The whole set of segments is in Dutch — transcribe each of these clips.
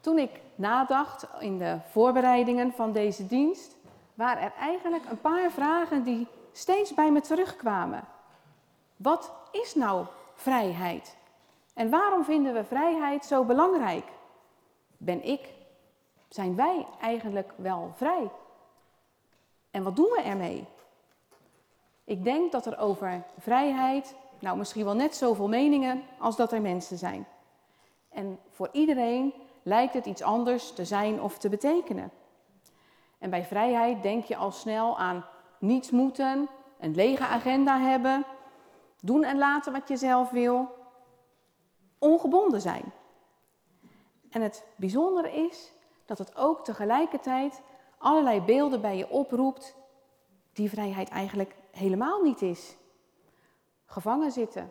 Toen ik nadacht in de voorbereidingen van deze dienst, waren er eigenlijk een paar vragen die steeds bij me terugkwamen. Wat is nou vrijheid? En waarom vinden we vrijheid zo belangrijk? Ben ik, zijn wij eigenlijk wel vrij? En wat doen we ermee? Ik denk dat er over vrijheid, nou misschien wel net zoveel meningen als dat er mensen zijn. En voor iedereen lijkt het iets anders te zijn of te betekenen. En bij vrijheid denk je al snel aan niets moeten, een lege agenda hebben, doen en laten wat je zelf wil, ongebonden zijn. En het bijzondere is dat het ook tegelijkertijd allerlei beelden bij je oproept die vrijheid eigenlijk helemaal niet is. Gevangen zitten,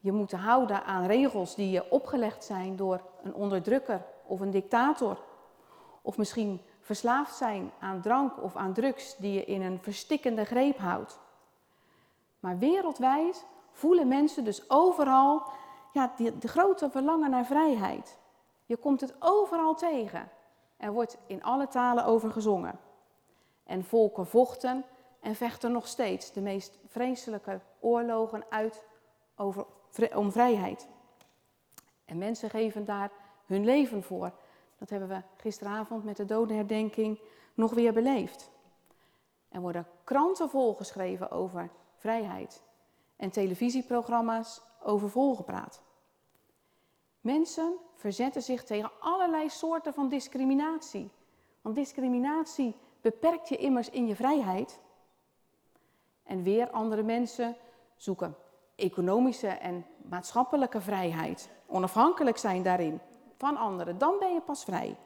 je moeten houden aan regels die je opgelegd zijn door een onderdrukker of een dictator. Of misschien verslaafd zijn aan drank of aan drugs die je in een verstikkende greep houdt. Maar wereldwijd voelen mensen dus overal ja, de, de grote verlangen naar vrijheid. Je komt het overal tegen. Er wordt in alle talen over gezongen. En volken vochten en vechten nog steeds de meest vreselijke oorlogen uit over, om vrijheid. En mensen geven daar hun leven voor. Dat hebben we gisteravond met de dodenherdenking nog weer beleefd. Er worden kranten volgeschreven over vrijheid en televisieprogramma's over volgepraat. Mensen verzetten zich tegen allerlei soorten van discriminatie. Want discriminatie beperkt je immers in je vrijheid. En weer andere mensen zoeken economische en maatschappelijke vrijheid. Onafhankelijk zijn daarin van anderen. Dan ben je pas vrij.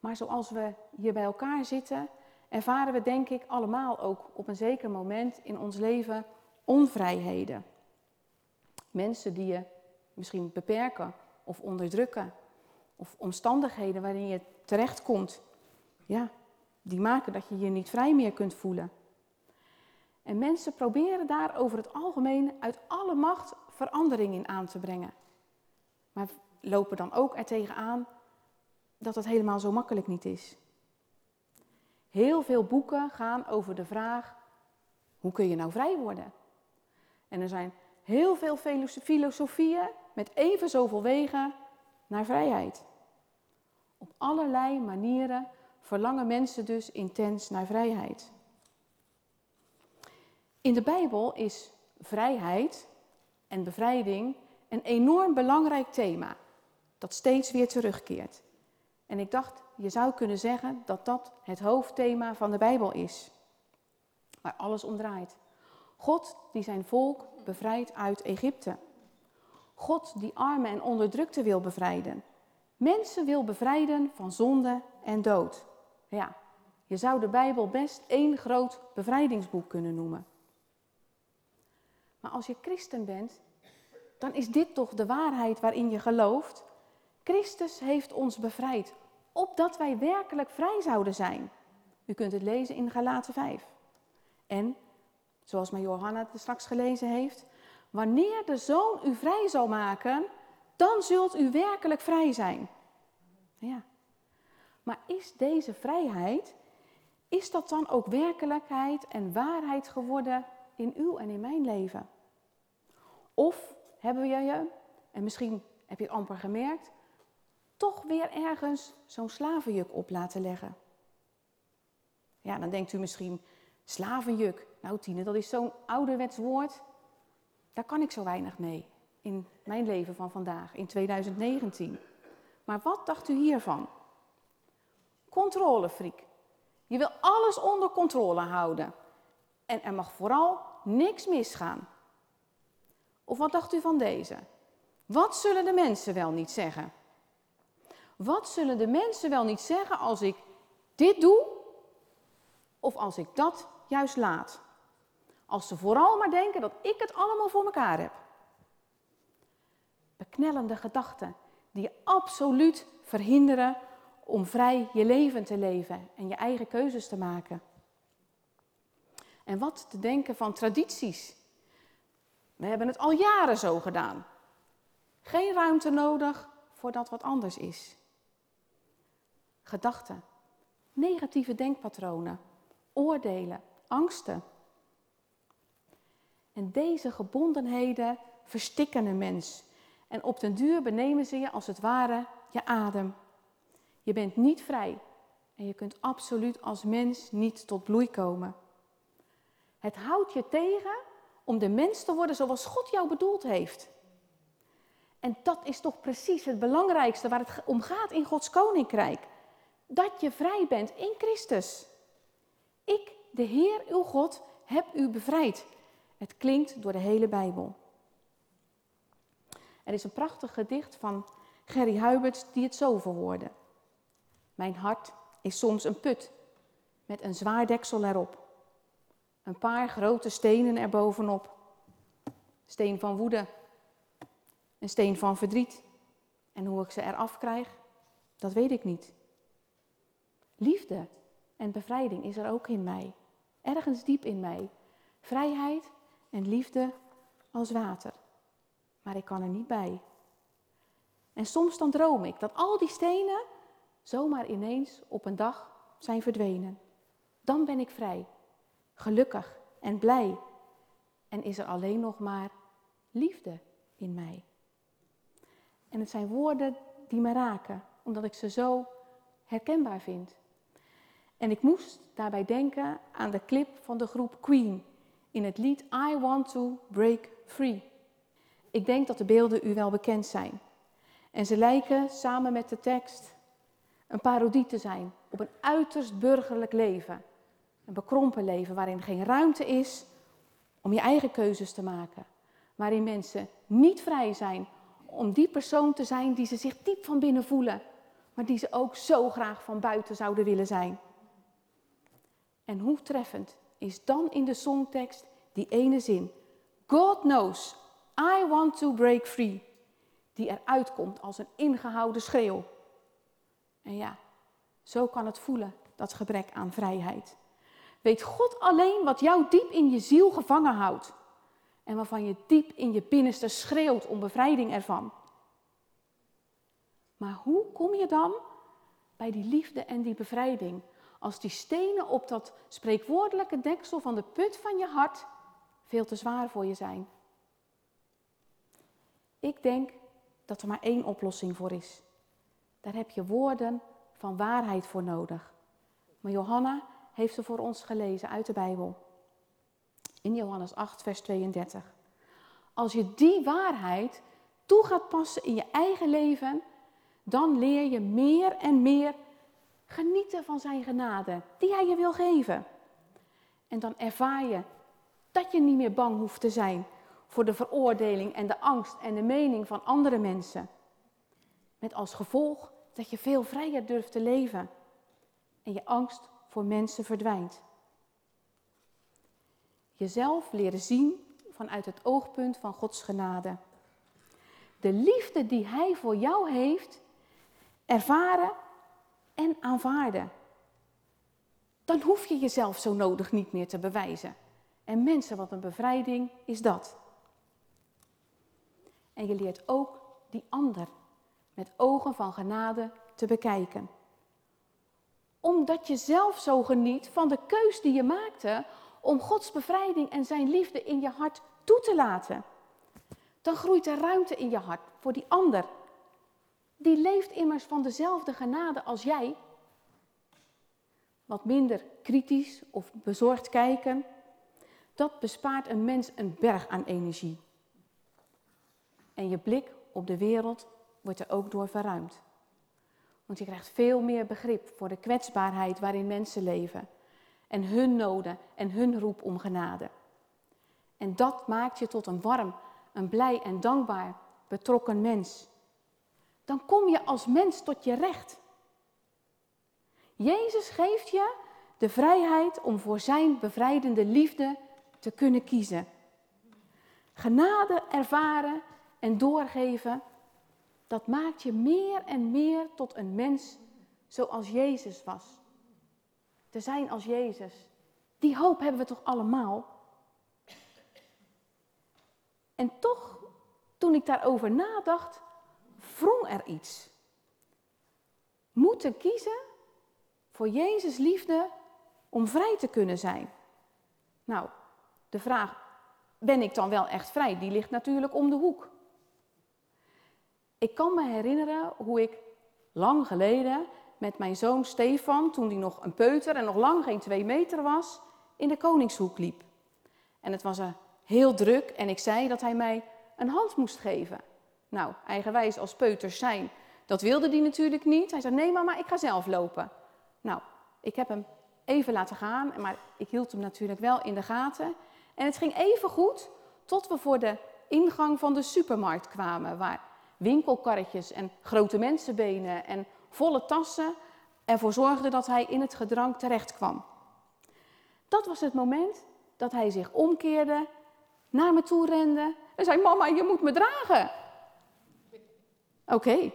Maar zoals we hier bij elkaar zitten, ervaren we denk ik allemaal ook op een zeker moment in ons leven onvrijheden. Mensen die je misschien beperken of onderdrukken. Of omstandigheden waarin je terechtkomt. Ja, die maken dat je je niet vrij meer kunt voelen. En mensen proberen daar over het algemeen uit alle macht verandering in aan te brengen. Maar lopen dan ook er tegenaan dat het helemaal zo makkelijk niet is. Heel veel boeken gaan over de vraag: hoe kun je nou vrij worden? En er zijn heel veel filosofieën met even zoveel wegen naar vrijheid. Op allerlei manieren verlangen mensen dus intens naar vrijheid. In de Bijbel is vrijheid en bevrijding een enorm belangrijk thema dat steeds weer terugkeert. En ik dacht, je zou kunnen zeggen dat dat het hoofdthema van de Bijbel is, waar alles om draait. God die zijn volk bevrijdt uit Egypte. God die armen en onderdrukten wil bevrijden. Mensen wil bevrijden van zonde en dood. Ja, je zou de Bijbel best één groot bevrijdingsboek kunnen noemen. Maar als je christen bent, dan is dit toch de waarheid waarin je gelooft. Christus heeft ons bevrijd, opdat wij werkelijk vrij zouden zijn. U kunt het lezen in Galaten 5. En, zoals mijn Johanna het straks gelezen heeft, wanneer de Zoon u vrij zal maken, dan zult u werkelijk vrij zijn. Ja. Maar is deze vrijheid, is dat dan ook werkelijkheid en waarheid geworden in uw en in mijn leven? Of hebben we je, en misschien heb je het amper gemerkt, toch weer ergens zo'n slavenjuk op laten leggen? Ja, dan denkt u misschien, slavenjuk. Nou Tine, dat is zo'n ouderwets woord. Daar kan ik zo weinig mee in mijn leven van vandaag, in 2019. Maar wat dacht u hiervan? Controlefriek. Je wil alles onder controle houden. En er mag vooral niks misgaan. Of wat dacht u van deze? Wat zullen de mensen wel niet zeggen? Wat zullen de mensen wel niet zeggen als ik dit doe of als ik dat juist laat? Als ze vooral maar denken dat ik het allemaal voor elkaar heb. Beknellende gedachten die je absoluut verhinderen om vrij je leven te leven en je eigen keuzes te maken. En wat te denken van tradities we hebben het al jaren zo gedaan. Geen ruimte nodig voor dat wat anders is. Gedachten, negatieve denkpatronen, oordelen, angsten. En deze gebondenheden verstikken een mens. En op den duur benemen ze je als het ware je adem. Je bent niet vrij en je kunt absoluut als mens niet tot bloei komen. Het houdt je tegen om de mens te worden zoals God jou bedoeld heeft. En dat is toch precies het belangrijkste waar het om gaat in Gods koninkrijk. Dat je vrij bent in Christus. Ik, de Heer uw God, heb u bevrijd. Het klinkt door de hele Bijbel. Er is een prachtig gedicht van Gerry Huiberts die het zo verwoordde. Mijn hart is soms een put met een zwaar deksel erop. Een paar grote stenen erbovenop. Steen van woede, een steen van verdriet. En hoe ik ze eraf krijg, dat weet ik niet. Liefde en bevrijding is er ook in mij, ergens diep in mij. Vrijheid en liefde als water. Maar ik kan er niet bij. En soms dan droom ik dat al die stenen zomaar ineens op een dag zijn verdwenen. Dan ben ik vrij, gelukkig en blij. En is er alleen nog maar liefde in mij. En het zijn woorden die me raken, omdat ik ze zo herkenbaar vind. En ik moest daarbij denken aan de clip van de groep Queen in het lied I Want to Break Free. Ik denk dat de beelden u wel bekend zijn. En ze lijken samen met de tekst een parodie te zijn op een uiterst burgerlijk leven. Een bekrompen leven waarin geen ruimte is om je eigen keuzes te maken. Waarin mensen niet vrij zijn om die persoon te zijn die ze zich diep van binnen voelen, maar die ze ook zo graag van buiten zouden willen zijn. En hoe treffend is dan in de songtekst die ene zin: God knows I want to break free, die eruit komt als een ingehouden schreeuw. En ja, zo kan het voelen, dat gebrek aan vrijheid. Weet God alleen wat jou diep in je ziel gevangen houdt en waarvan je diep in je binnenste schreeuwt om bevrijding ervan. Maar hoe kom je dan bij die liefde en die bevrijding als die stenen op dat spreekwoordelijke deksel van de put van je hart veel te zwaar voor je zijn? Ik denk dat er maar één oplossing voor is. Daar heb je woorden van waarheid voor nodig. Maar Johanna heeft ze voor ons gelezen uit de Bijbel in Johannes 8, vers 32. Als je die waarheid toe gaat passen in je eigen leven, dan leer je meer en meer genieten van zijn genade die hij je wil geven. En dan ervaar je dat je niet meer bang hoeft te zijn voor de veroordeling en de angst en de mening van andere mensen. Met als gevolg dat je veel vrijer durft te leven en je angst voor mensen verdwijnt jezelf leren zien vanuit het oogpunt van Gods genade. De liefde die Hij voor jou heeft, ervaren en aanvaarden. Dan hoef je jezelf zo nodig niet meer te bewijzen. En mensen, wat een bevrijding is dat. En je leert ook die ander met ogen van genade te bekijken. Omdat je zelf zo geniet van de keus die je maakte om Gods bevrijding en zijn liefde in je hart toe te laten. Dan groeit er ruimte in je hart voor die ander. Die leeft immers van dezelfde genade als jij. Wat minder kritisch of bezorgd kijken, dat bespaart een mens een berg aan energie. En je blik op de wereld wordt er ook door verruimd. Want je krijgt veel meer begrip voor de kwetsbaarheid waarin mensen leven en hun noden en hun roep om genade. En dat maakt je tot een warm, een blij en dankbaar betrokken mens. Dan kom je als mens tot je recht. Jezus geeft je de vrijheid om voor zijn bevrijdende liefde te kunnen kiezen. Genade ervaren en doorgeven, dat maakt je meer en meer tot een mens zoals Jezus was te zijn als Jezus. Die hoop hebben we toch allemaal? En toch, toen ik daarover nadacht, wrong er iets. Moeten kiezen voor Jezus liefde om vrij te kunnen zijn. Nou, de vraag, ben ik dan wel echt vrij? Die ligt natuurlijk om de hoek. Ik kan me herinneren hoe ik lang geleden met mijn zoon Stefan, toen hij nog een peuter en nog lang geen twee meter was, in de Koningshoek liep. En het was heel druk en ik zei dat hij mij een hand moest geven. Nou, eigenwijs als peuters zijn, dat wilde hij natuurlijk niet. Hij zei, nee mama, ik ga zelf lopen. Nou, ik heb hem even laten gaan, maar ik hield hem natuurlijk wel in de gaten. En het ging even goed tot we voor de ingang van de supermarkt kwamen, waar winkelkarretjes en grote mensenbenen en volle tassen ervoor zorgden dat hij in het gedrang terecht kwam. Dat was het moment dat hij zich omkeerde, naar me toe rende en zei: Mama, je moet me dragen. Oké.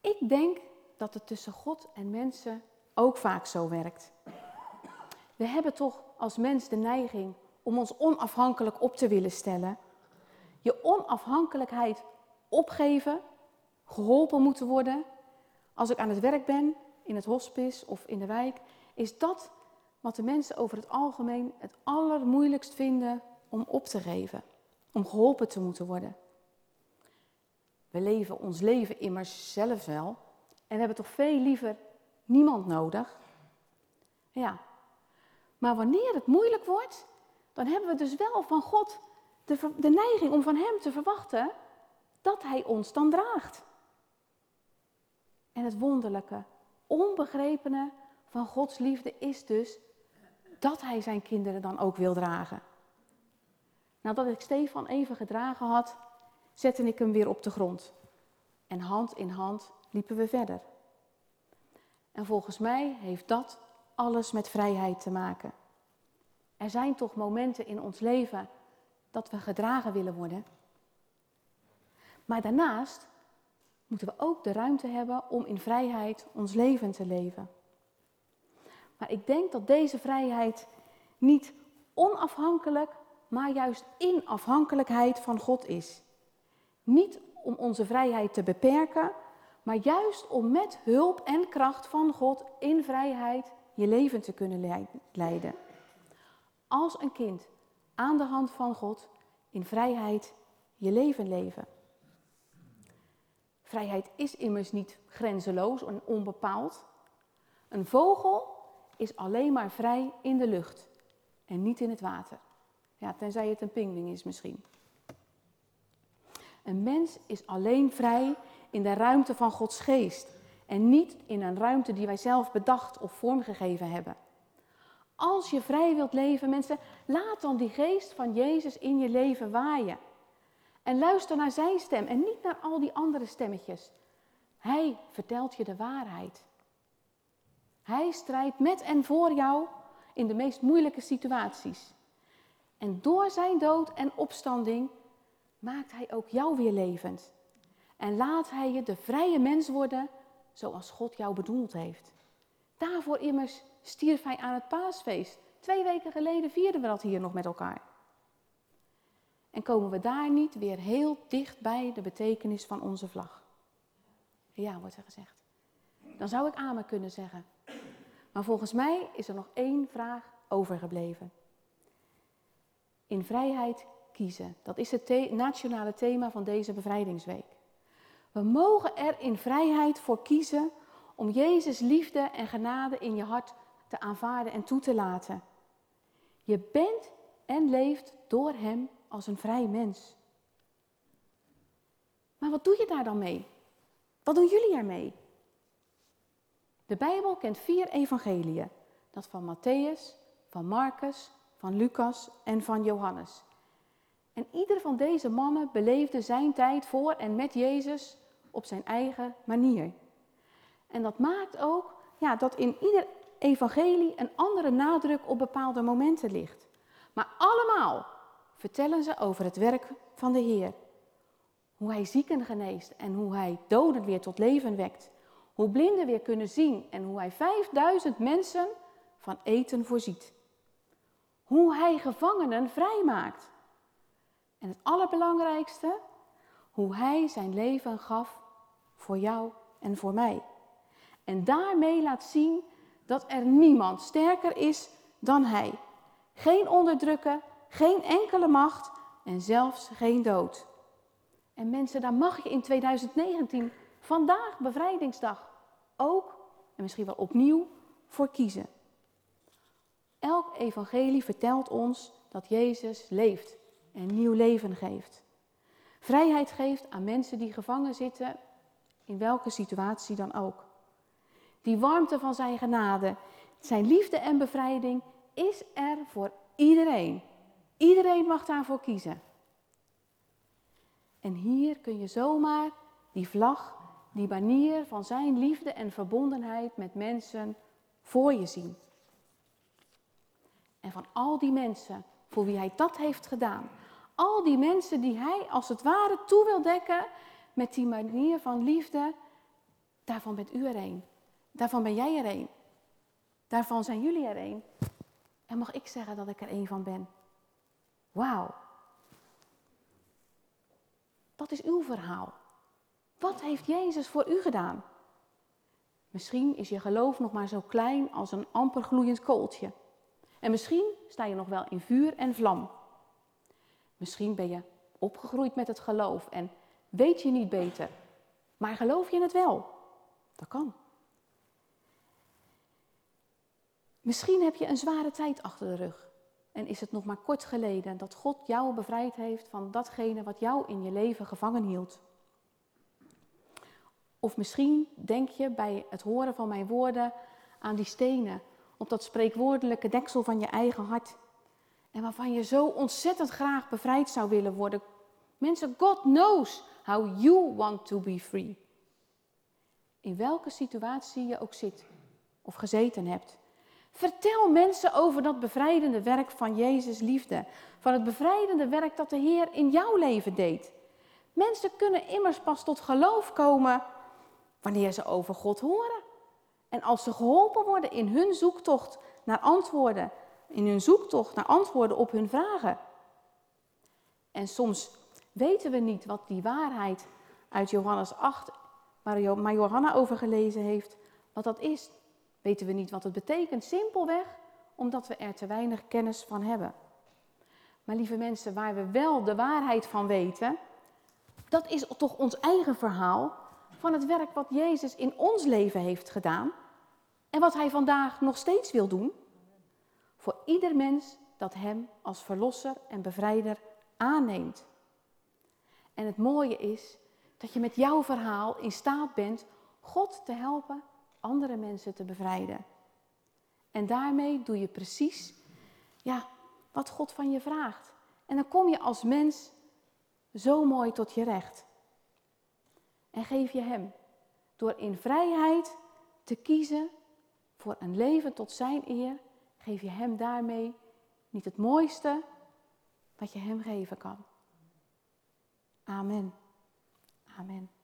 Ik denk dat het tussen God en mensen ook vaak zo werkt. We hebben toch als mens de neiging om ons onafhankelijk op te willen stellen. Je onafhankelijkheid opgeven, geholpen moeten worden. Als ik aan het werk ben, in het hospice of in de wijk, is dat wat de mensen over het algemeen het allermoeilijkst vinden om op te geven, om geholpen te moeten worden. We leven ons leven immers zelf wel en hebben toch veel liever niemand nodig. Ja, maar wanneer het moeilijk wordt, dan hebben we dus wel van God de, de neiging om van Hem te verwachten dat Hij ons dan draagt. En het wonderlijke, onbegrepene van Gods liefde is dus dat Hij zijn kinderen dan ook wil dragen. Nadat ik Stefan even gedragen had, zette ik hem weer op de grond. En hand in hand liepen we verder. En volgens mij heeft dat alles met vrijheid te maken. Er zijn toch momenten in ons leven dat we gedragen willen worden. Maar daarnaast moeten we ook de ruimte hebben om in vrijheid ons leven te leven. Maar ik denk dat deze vrijheid niet onafhankelijk, maar juist in afhankelijkheid van God is. Niet om onze vrijheid te beperken, maar juist om met hulp en kracht van God in vrijheid je leven te kunnen leiden. Als een kind aan de hand van God in vrijheid je leven leven. Vrijheid is immers niet grenzeloos en onbepaald. Een vogel is alleen maar vrij in de lucht en niet in het water. Ja, tenzij het een pingwing is misschien. Een mens is alleen vrij in de ruimte van Gods geest en niet in een ruimte die wij zelf bedacht of vormgegeven hebben. Als je vrij wilt leven, mensen, laat dan die geest van Jezus in je leven waaien. En luister naar zijn stem en niet naar al die andere stemmetjes. Hij vertelt je de waarheid. Hij strijdt met en voor jou in de meest moeilijke situaties. En door zijn dood en opstanding maakt hij ook jou weer levend. En laat hij je de vrije mens worden zoals God jou bedoeld heeft. Daarvoor immers stierf hij aan het paasfeest. Twee weken geleden vierden we dat hier nog met elkaar. En komen we daar niet weer heel dicht bij de betekenis van onze vlag? Ja, wordt er gezegd. Dan zou ik amen kunnen zeggen. Maar volgens mij is er nog één vraag overgebleven. In vrijheid kiezen. Dat is het nationale thema van deze bevrijdingsweek. We mogen er in vrijheid voor kiezen om Jezus liefde en genade in je hart te aanvaarden en toe te laten. Je bent en leeft door Hem als een vrij mens. Maar wat doe je daar dan mee? Wat doen jullie ermee? De Bijbel kent vier evangeliën. Dat van Matthäus, van Marcus, van Lucas en van Johannes. En ieder van deze mannen beleefde zijn tijd voor en met Jezus op zijn eigen manier. En dat maakt ook ja, dat in ieder evangelie een andere nadruk op bepaalde momenten ligt. Maar allemaal vertellen ze over het werk van de Heer. Hoe hij zieken geneest en hoe hij doden weer tot leven wekt. Hoe blinden weer kunnen zien en hoe hij 5000 mensen van eten voorziet. Hoe hij gevangenen vrijmaakt. En het allerbelangrijkste, hoe Hij zijn leven gaf voor jou en voor mij. En daarmee laat zien dat er niemand sterker is dan Hij. Geen onderdrukken, geen enkele macht en zelfs geen dood. En mensen, daar mag je in 2019, vandaag bevrijdingsdag, ook en misschien wel opnieuw voor kiezen. Elk evangelie vertelt ons dat Jezus leeft en nieuw leven geeft. Vrijheid geeft aan mensen die gevangen zitten, in welke situatie dan ook. Die warmte van zijn genade, zijn liefde en bevrijding is er voor iedereen. Iedereen mag daarvoor kiezen. En hier kun je zomaar die vlag, die banier van zijn liefde en verbondenheid met mensen voor je zien. En van al die mensen voor wie hij dat heeft gedaan, al die mensen die hij als het ware toe wil dekken met die manier van liefde, daarvan bent u er een. Daarvan ben jij er een. Daarvan zijn jullie er een. En mag ik zeggen dat ik er een van ben? Wauw. Dat is uw verhaal. Wat heeft Jezus voor u gedaan? Misschien is je geloof nog maar zo klein als een amper gloeiend kooltje. En misschien sta je nog wel in vuur en vlam. Misschien ben je opgegroeid met het geloof en weet je niet beter. Maar geloof je het wel? Dat kan. Misschien heb je een zware tijd achter de rug. En is het nog maar kort geleden dat God jou bevrijd heeft van datgene wat jou in je leven gevangen hield. Of misschien denk je bij het horen van mijn woorden aan die stenen op dat spreekwoordelijke deksel van je eigen hart. En waarvan je zo ontzettend graag bevrijd zou willen worden. Mensen, God knows how you want to be free. In welke situatie je ook zit of gezeten hebt. Vertel mensen over dat bevrijdende werk van Jezus liefde. Van het bevrijdende werk dat de Heer in jouw leven deed. Mensen kunnen immers pas tot geloof komen wanneer ze over God horen. En als ze geholpen worden in hun zoektocht naar antwoorden, in hun zoektocht naar antwoorden op hun vragen. En soms weten we niet wat die waarheid uit Johannes 8, waar Johanna over gelezen heeft, wat dat is. Weten we niet wat het betekent, simpelweg omdat we er te weinig kennis van hebben. Maar lieve mensen, waar we wel de waarheid van weten, dat is toch ons eigen verhaal van het werk wat Jezus in ons leven heeft gedaan en wat Hij vandaag nog steeds wil doen. Voor ieder mens dat Hem als Verlosser en Bevrijder aanneemt. En het mooie is dat je met jouw verhaal in staat bent God te helpen andere mensen te bevrijden. En daarmee doe je precies ja, wat God van je vraagt. En dan kom je als mens zo mooi tot je recht. En geef je Hem door in vrijheid te kiezen voor een leven tot Zijn eer, geef je Hem daarmee niet het mooiste wat je Hem geven kan. Amen. Amen.